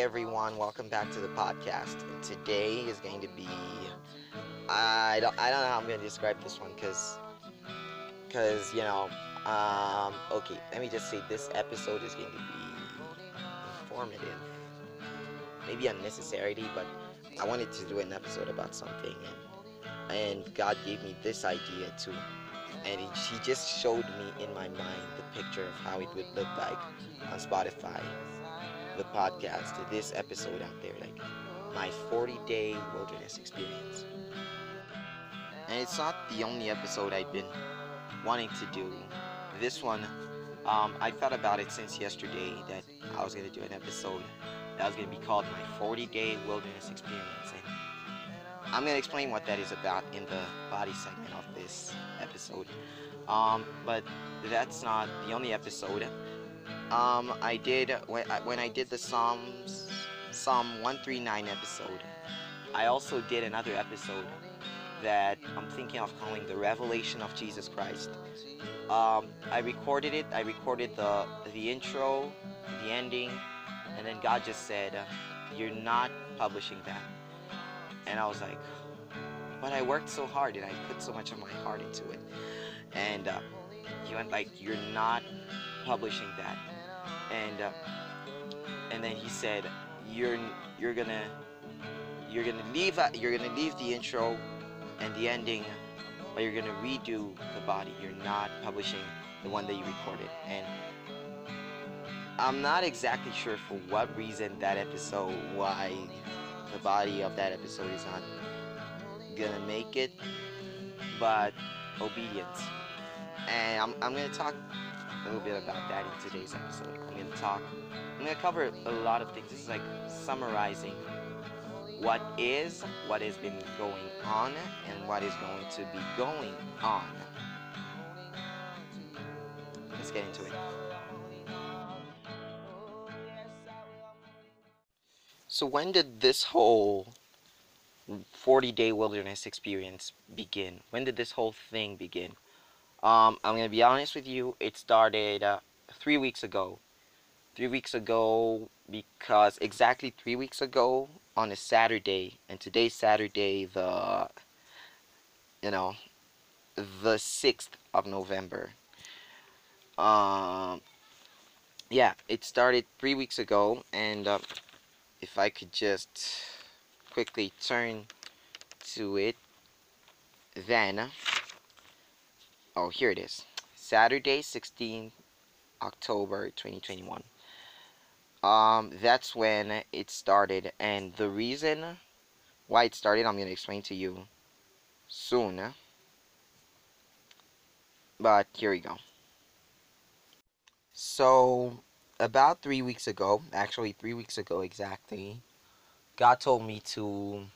Everyone, welcome back to the podcast. And today is going to be I don't I don't know how I'm going to describe this one cuz cuz you know, um okay, let me just say this episode is going to be informative. Maybe unnecessarily, but I wanted to do an episode about something and and God gave me this idea too. And he, he just showed me in my mind the picture of how it would look like on Spotify the podcast, this episode out there, like my 40 day wilderness experience. And it's not the only episode I've been wanting to do. This one, um, I thought about it since yesterday that I was going to do an episode that was going to be called my 40 day wilderness experience. And I'm going to explain what that is about in the body segment of this episode. Um, but that's not the only episode. Um, I did when I, when I did the Psalms Psalm 139 episode. I also did another episode that I'm thinking of calling the Revelation of Jesus Christ. Um, I recorded it. I recorded the the intro, the ending, and then God just said, "You're not publishing that." And I was like, "But I worked so hard and I put so much of my heart into it." And uh, He went like, "You're not publishing that." And uh, and then he said you're you're gonna you're gonna leave uh, you're gonna leave the intro and the ending but you're gonna redo the body. You're not publishing the one that you recorded. And I'm not exactly sure for what reason that episode why the body of that episode is not gonna make it but obedience. And I'm, I'm gonna talk a little bit about that in today's episode. Talk, I'm to cover a lot of things. Is like summarizing what is, what has been going on, and what is going to be going on. Let's get into it. So, when did this whole 40 day wilderness experience begin? When did this whole thing begin? Um, I'm gonna be honest with you. It started uh, three weeks ago. Three weeks ago, because exactly three weeks ago on a Saturday, and today's Saturday, the you know, the sixth of November. Um, yeah, it started three weeks ago, and uh, if I could just quickly turn to it, then oh here it is Saturday 16 October 2021 um that's when it started and the reason why it started I'm gonna explain to you soon. But here we go. So about three weeks ago actually three weeks ago exactly God told me to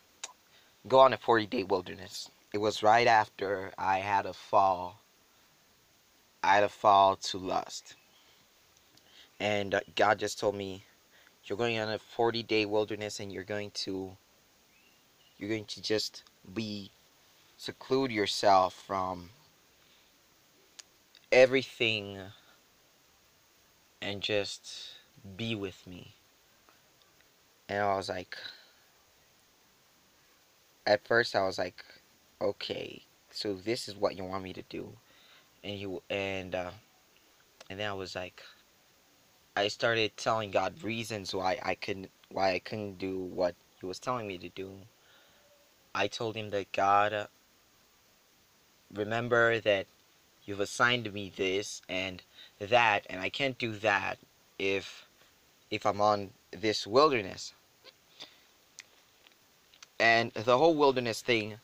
go on a 40 day wilderness. It was right after I had a fall. I had a fall to lust. And uh, God just told me, you're going on a 40 day wilderness and you're going to, you're going to just be, seclude yourself from everything and just be with me. And I was like, at first I was like, okay, so this is what you want me to do and you and uh, and then I was like, I started telling God reasons why I couldn't why I couldn't do what He was telling me to do. I told him that God, uh, remember that you've assigned me this and that, and I can't do that if if I'm on this wilderness. And the whole wilderness thing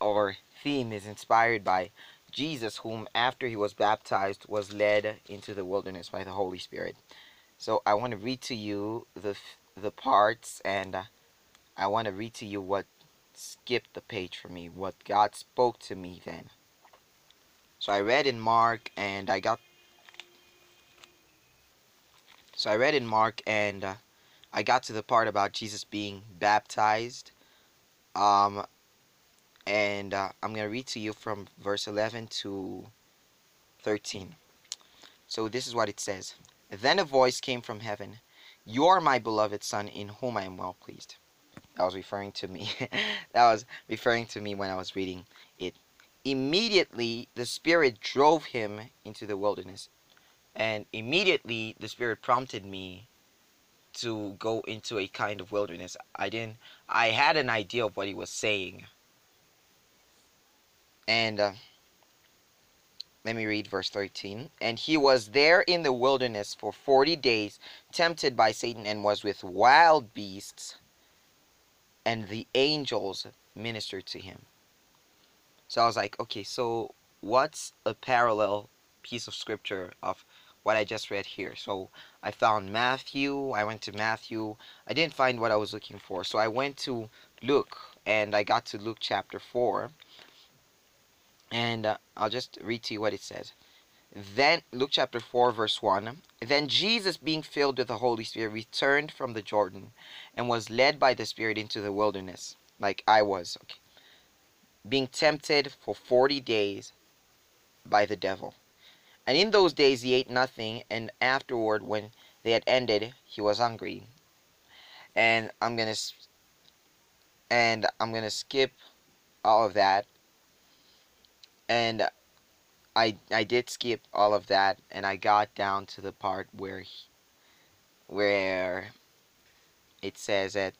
or theme is inspired by Jesus, whom after he was baptized was led into the wilderness by the Holy Spirit. So I want to read to you the the parts, and uh, I want to read to you what skipped the page for me, what God spoke to me then. So I read in Mark, and I got. So I read in Mark, and uh, I got to the part about Jesus being baptized. Um, and uh, I'm going to read to you from verse 11 to 13. So this is what it says Then a voice came from heaven You're my beloved Son, in whom I am well pleased. That was referring to me. that was referring to me when I was reading it. Immediately, the Spirit drove him into the wilderness. And immediately, the Spirit prompted me to go into a kind of wilderness. I didn't, I had an idea of what he was saying. And uh, let me read verse 13. And he was there in the wilderness for 40 days, tempted by Satan, and was with wild beasts, and the angels ministered to him. So I was like, okay, so what's a parallel piece of scripture of what I just read here? So I found Matthew, I went to Matthew, I didn't find what I was looking for, so I went to Luke, and I got to Luke chapter 4 and uh, I'll just read to you what it says. Then, Luke chapter 4, verse 1. Then Jesus, being filled with the Holy Spirit, returned from the Jordan and was led by the Spirit into the wilderness, like I was, okay. being tempted for 40 days by the devil. And in those days he ate nothing, and afterward, when they had ended, he was hungry. And I'm gonna, and I'm gonna skip all of that and I I did skip all of that and I got down to the part where he, where it says that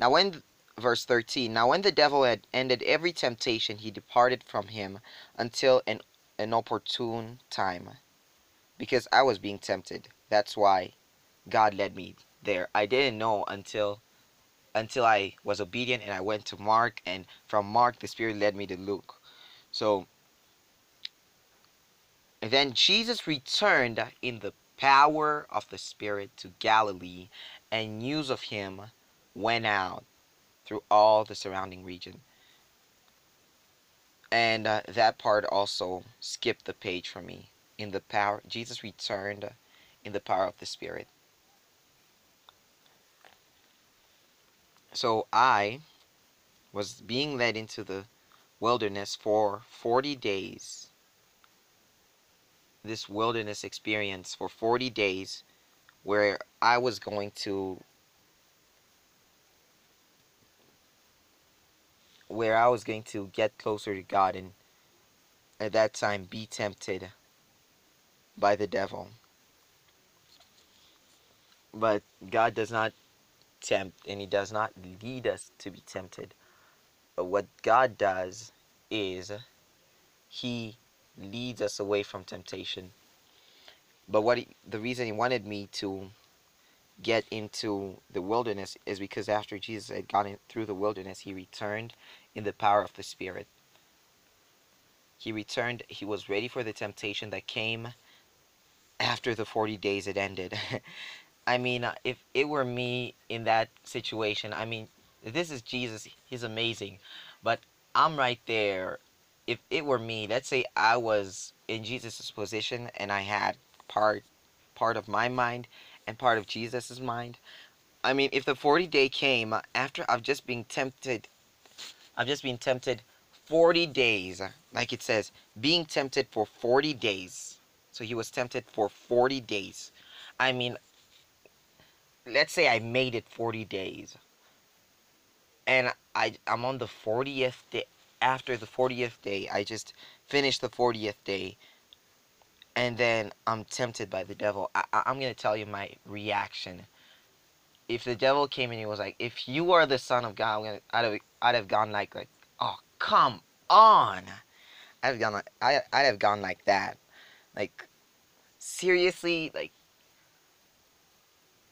now when verse 13 now when the devil had ended every temptation he departed from him until an an opportune time because I was being tempted. That's why God led me there. I didn't know until until I was obedient and I went to Mark and from Mark the spirit led me to Luke. So then Jesus returned in the power of the Spirit to Galilee, and news of him went out through all the surrounding region. And uh, that part also skipped the page for me. In the power, Jesus returned in the power of the Spirit. So I was being led into the wilderness for 40 days this wilderness experience for 40 days where I was going to where I was going to get closer to God and at that time be tempted by the devil. But God does not tempt and he does not lead us to be tempted. But what God does is he leads us away from temptation. But what he, the reason he wanted me to get into the wilderness is because after Jesus had gone through the wilderness, he returned in the power of the Spirit. He returned, he was ready for the temptation that came after the 40 days had ended. I mean, uh, if it were me in that situation, I mean, this is Jesus, he's amazing. But I'm right there if it were me, let's say I was in Jesus' position and I had part part of my mind and part of Jesus' mind. I mean, if the 40 day came after I've just been tempted, I've just been tempted 40 days, like it says, being tempted for 40 days. So he was tempted for 40 days. I mean, let's say I made it 40 days. And I, I'm on the 40th day after the 40th day, I just finished the 40th day, and then I'm tempted by the devil. I, am going to tell you my reaction. If the devil came and he was like, if you are the son of God, I'm gonna, I'd, have, I'd have gone like, like, oh, come on. I'd have gone like, I, I'd have gone like that. Like, seriously, like,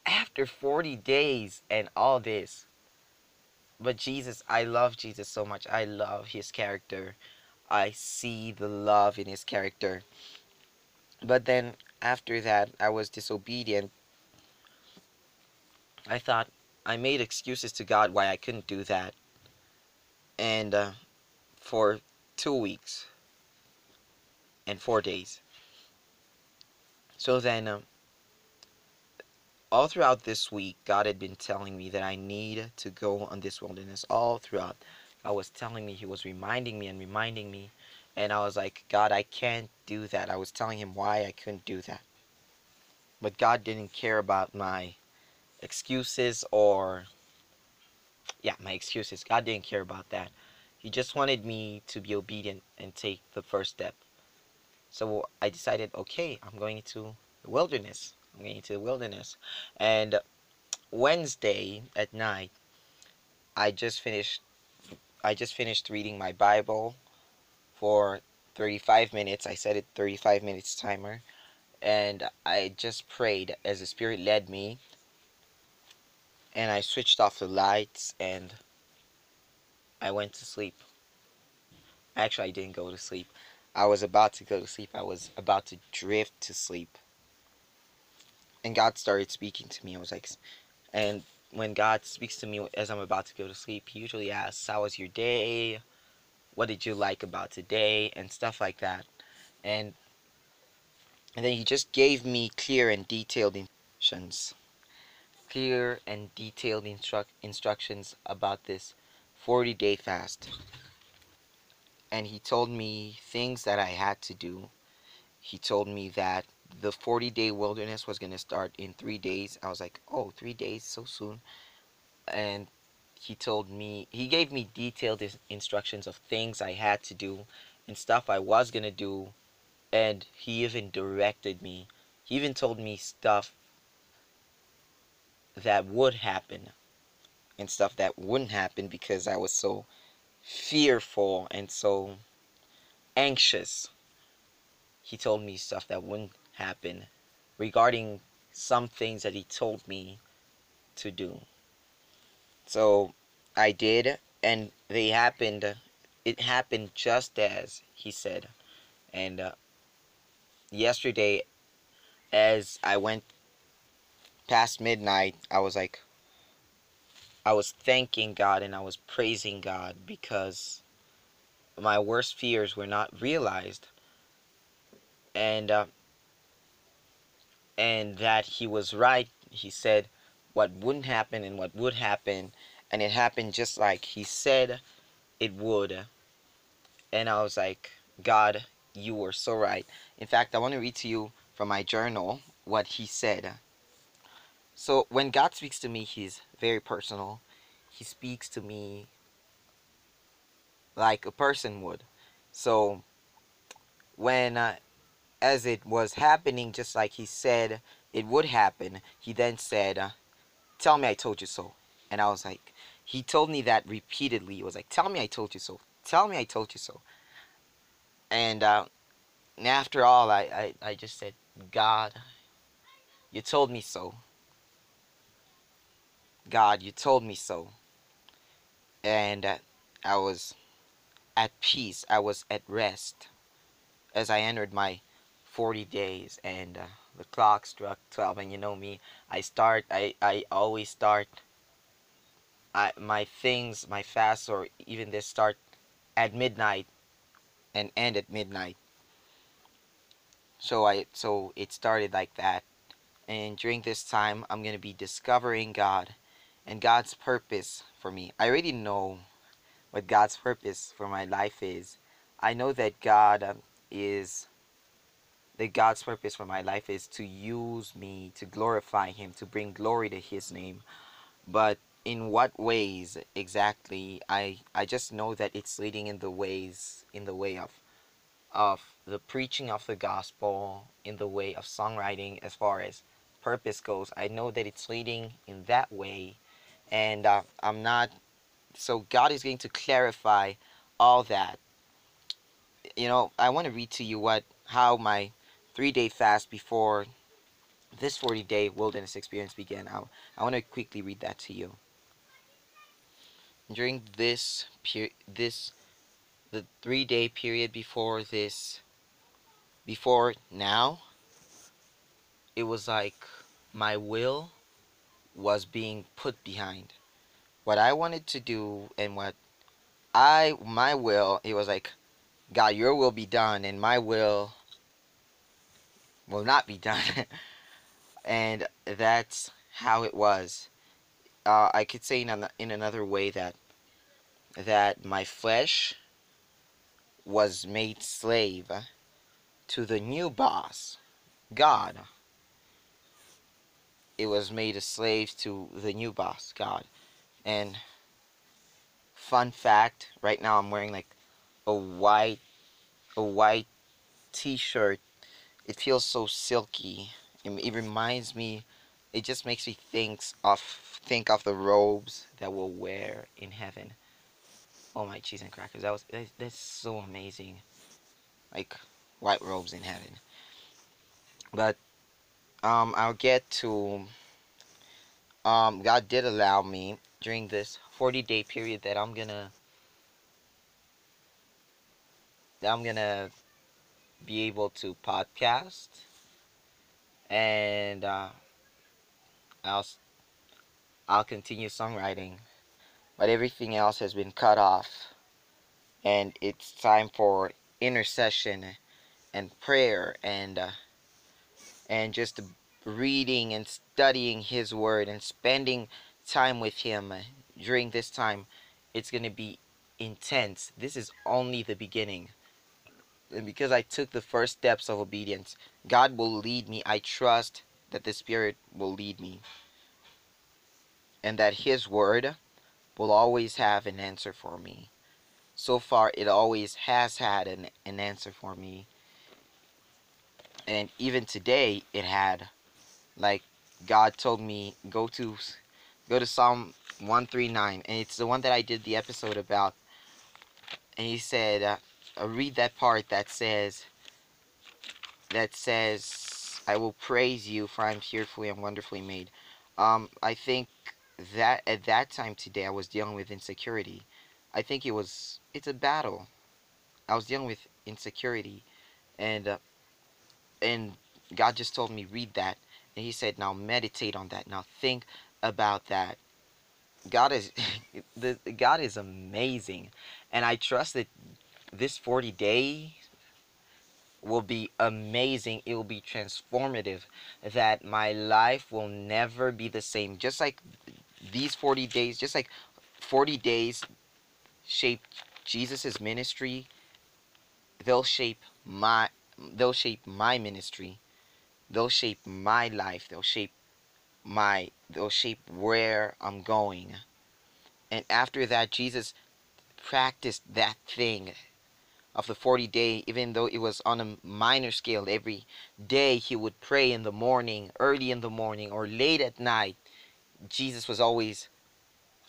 after 40 days and all this, but Jesus, I love Jesus so much. I love his character. I see the love in his character. But then after that, I was disobedient. I thought I made excuses to God why I couldn't do that. And uh, for two weeks and four days. So then, um, all throughout this week, God had been telling me that I need to go on this wilderness. All throughout, God was telling me, He was reminding me and reminding me. And I was like, God, I can't do that. I was telling Him why I couldn't do that. But God didn't care about my excuses or yeah, my excuses. God didn't care about that. He just wanted me to be obedient and take the first step. So I decided, okay, I'm going to the wilderness. I'm going to the wilderness. And Wednesday at night, I just finished I just finished reading my Bible for 35 minutes. I set it 35 minutes timer and I just prayed as the spirit led me and I switched off the lights and I went to sleep. Actually, I didn't go to sleep. I was about to go to sleep. I was about to drift to sleep. And God started speaking to me. I was like, and when God speaks to me as I'm about to go to sleep, He usually asks, How was your day? What did you like about today? And stuff like that. And and then He just gave me clear and detailed instructions. Clear and detailed instru- instructions about this 40 day fast. And He told me things that I had to do. He told me that the 40 day wilderness was going to start in three days. I was like, oh, three days, so soon. And he told me, he gave me detailed instructions of things I had to do and stuff I was going to do. And he even directed me. He even told me stuff that would happen and stuff that wouldn't happen because I was so fearful and so anxious. He told me stuff that wouldn't happen regarding some things that he told me to do. So I did, and they happened. It happened just as he said. And uh, yesterday, as I went past midnight, I was like, I was thanking God and I was praising God because my worst fears were not realized. And uh, and that he was right. He said what wouldn't happen and what would happen, and it happened just like he said it would. And I was like, God, you were so right. In fact, I want to read to you from my journal what he said. So, when God speaks to me, he's very personal. He speaks to me like a person would. So, when uh, as it was happening, just like he said it would happen, he then said, uh, Tell me I told you so. And I was like, He told me that repeatedly. He was like, Tell me I told you so. Tell me I told you so. And, uh, and after all, I, I, I just said, God, you told me so. God, you told me so. And uh, I was at peace. I was at rest as I entered my 40 days and uh, the clock struck 12 and you know me I start I, I always start I, my things my fast or even this start at midnight and end at midnight. So I so it started like that and during this time I'm gonna be discovering God and God's purpose for me. I already know what God's purpose for my life is. I know that God um, is that God's purpose for my life is to use me to glorify Him, to bring glory to His name. But in what ways exactly? I I just know that it's leading in the ways in the way of of the preaching of the gospel, in the way of songwriting, as far as purpose goes. I know that it's leading in that way, and uh, I'm not. So God is going to clarify all that. You know, I want to read to you what how my three day fast before this 40 day wilderness experience began. I, I want to quickly read that to you. During this period, this the three day period before this, before now, it was like my will was being put behind. What I wanted to do and what I, my will, it was like, God, your will be done, and my will will not be done. and that's how it was. Uh, I could say in, an, in another way that that my flesh was made slave to the new boss, God. it was made a slave to the new boss, God. And fun fact, right now I'm wearing like a white a white t-shirt. It feels so silky. It, it reminds me it just makes me think of think of the robes that we'll wear in heaven. Oh my cheese and crackers, that was that, that's so amazing. Like white robes in heaven. But um I'll get to um God did allow me during this 40 day period that I'm gonna that I'm gonna be able to podcast. And uh, I'll I'll continue songwriting. But everything else has been cut off. And it's time for intercession and prayer and uh, and just reading and studying his word and spending time with him. During this time it's going to be intense. This is only the beginning and because I took the first steps of obedience God will lead me. I trust that the spirit will lead me and that his word will always have an answer for me. So far it always has had an, an answer for me. And even today it had. Like God told me go to go to Psalm 139 and it's the one that I did the episode about. And he said read that part that says that says I will praise you for I'm fearfully and wonderfully made. Um I think that at that time today I was dealing with insecurity. I think it was it's a battle. I was dealing with insecurity and uh, and God just told me read that. And he said now meditate on that. Now think about that. God is the God is amazing. And I trust that this 40 days will be amazing. It will be transformative that my life will never be the same. Just like these 40 days just like 40 days shaped Jesus's ministry they'll shape my they'll shape my ministry. They'll shape my life. They'll shape my they'll shape where I'm going. And after that Jesus practiced that thing of the 40 day even though it was on a minor scale every day he would pray in the morning early in the morning or late at night Jesus was always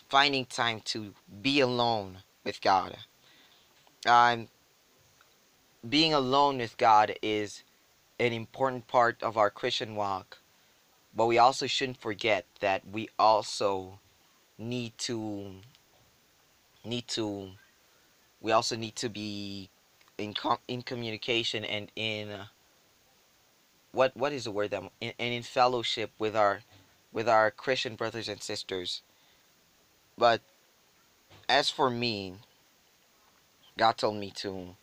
finding time to be alone with God. Um, being alone with God is an important part of our Christian walk but we also shouldn't forget that we also need to need to we also need to be in com- in communication and in uh, what what is the word that in, and in fellowship with our with our Christian brothers and sisters. But as for me, God told me to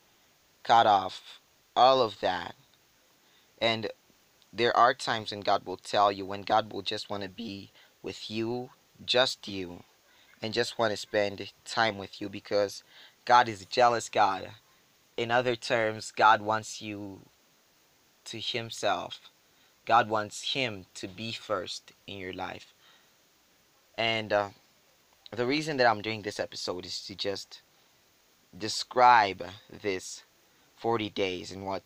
cut off all of that. And there are times when God will tell you when God will just want to be with you, just you, and just want to spend time with you because God is a jealous God in other terms, God wants you to Himself. God wants Him to be first in your life. And uh, the reason that I'm doing this episode is to just describe this 40 days and what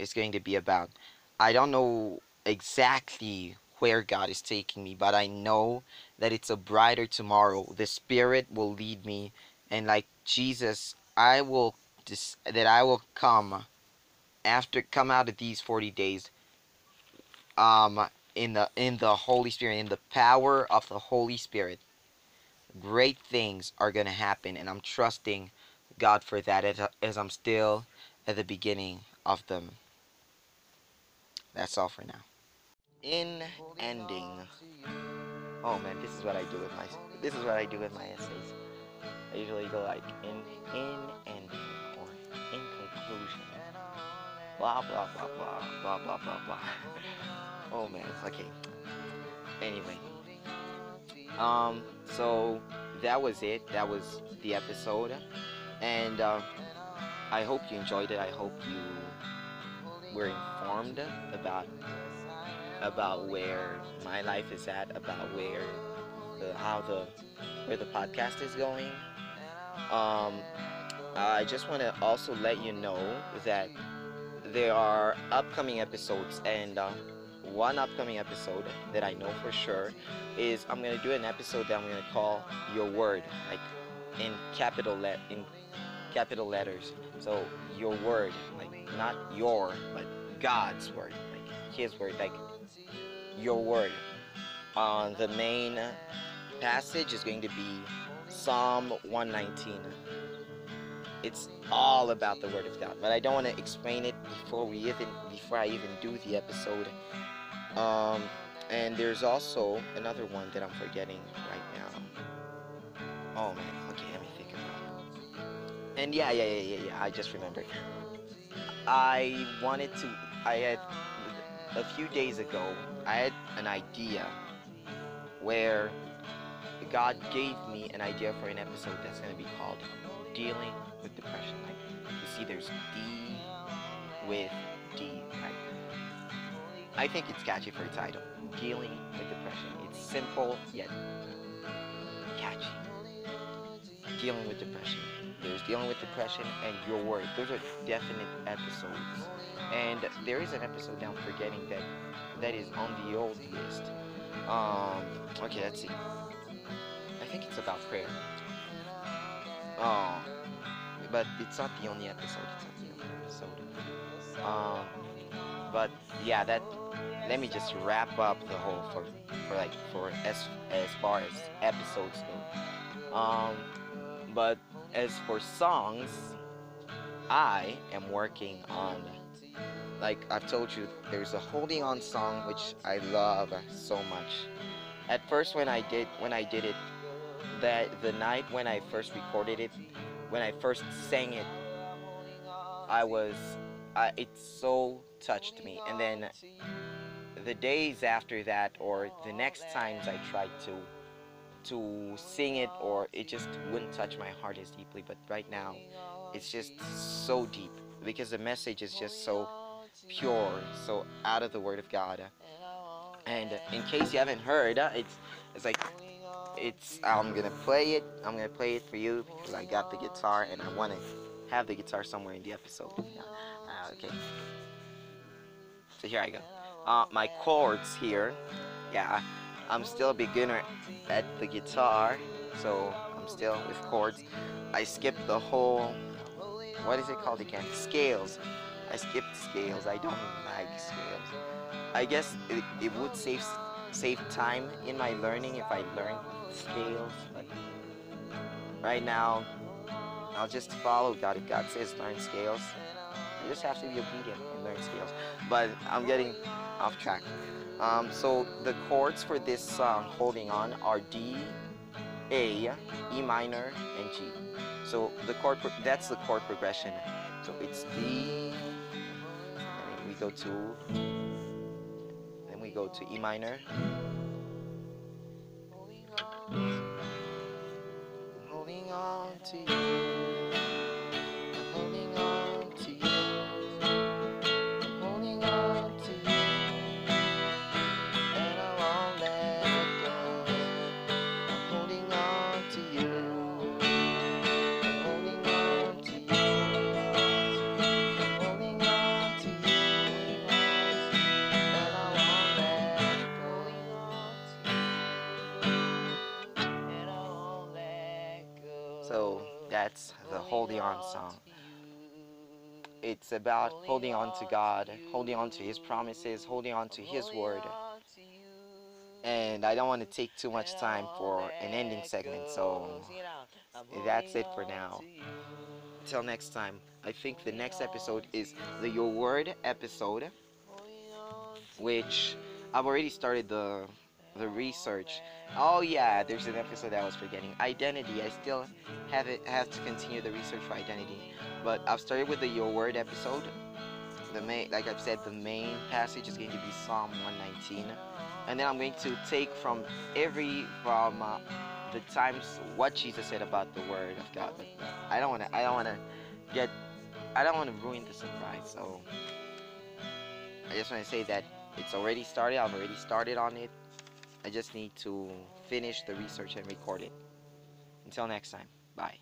it's going to be about. I don't know exactly where God is taking me, but I know that it's a brighter tomorrow. The Spirit will lead me, and like Jesus, I will that I will come after come out of these 40 days um in the in the Holy Spirit in the power of the Holy Spirit. Great things are going to happen and I'm trusting God for that as, as I'm still at the beginning of them. That's all for now. In ending. Oh man this is what I do with my this is what I do with my essays. I usually go like in in ending conclusion. Blah blah blah blah blah blah blah blah. oh man, okay. Anyway, um, so that was it. That was the episode, and uh, I hope you enjoyed it. I hope you were informed about about where my life is at, about where the how the where the podcast is going. Um, I just want to also let you know that there are upcoming episodes, and uh, one upcoming episode that I know for sure is I'm gonna do an episode that I'm gonna call Your Word, like in capital let in capital letters. So your word, like not your, but God's word, like His word, like your word. On uh, the main passage is going to be Psalm 119. It's all about the Word of God, but I don't want to explain it before we even before I even do the episode. Um, and there's also another one that I'm forgetting right now. Oh man, okay, let me think about it. And yeah, yeah, yeah, yeah, yeah. I just remembered. I wanted to. I had a few days ago. I had an idea where God gave me an idea for an episode that's going to be called Dealing with Depression. Like, you see, there's D with D, right? I think it's catchy for a title. Dealing with Depression. It's simple yet catchy. Dealing with Depression. There's Dealing with Depression and Your Word. Those are definite episodes. And there is an episode I'm forgetting that that is on the old list. Um, okay, let's see I think it's about prayer. Oh, but it's not the only episode. It's not the only episode. Um, but yeah, that. Let me just wrap up the whole for for like for as as far as episodes go. Um, but as for songs, I am working on like I've told you, there's a holding on song which I love so much. At first when I did when I did it that the night when I first recorded it, when I first sang it, I was, I, it so touched me. And then the days after that, or the next times I tried to, to sing it, or it just wouldn't touch my heart as deeply. But right now, it's just so deep because the message is just so pure, so out of the Word of God. And in case you haven't heard, uh, it's it's like it's I'm gonna play it. I'm gonna play it for you because I got the guitar and I want to have the guitar somewhere in the episode. Uh, okay. So here I go. Uh, my chords here. Yeah, I'm still a beginner at the guitar, so I'm still with chords. I skipped the whole. What is it called again? Scales. I skipped scales. I don't like scales. I guess it, it would save save time in my learning if I learn scales. But right now, I'll just follow God. If God says learn scales, you just have to be obedient and learn scales. But I'm getting off track. Um, so the chords for this song, Holding On, are D, A, E minor, and G. So the chord that's the chord progression. So it's D, and we go to, go to E minor, on to you. Song. It's about holding on to God, holding on to His promises, holding on to His word. And I don't want to take too much time for an ending segment, so that's it for now. Until next time, I think the next episode is the Your Word episode, which I've already started the the research. Oh yeah, there's an episode I was forgetting. Identity. I still have it have to continue the research for identity. But I've started with the Your Word episode. The main like I've said, the main passage is going to be Psalm 119. And then I'm going to take from every from uh, the times what Jesus said about the word of God. But I don't wanna I don't wanna get I don't wanna ruin the surprise, so I just wanna say that It's already started. I've already started on it. I just need to finish the research and record it. Until next time, bye.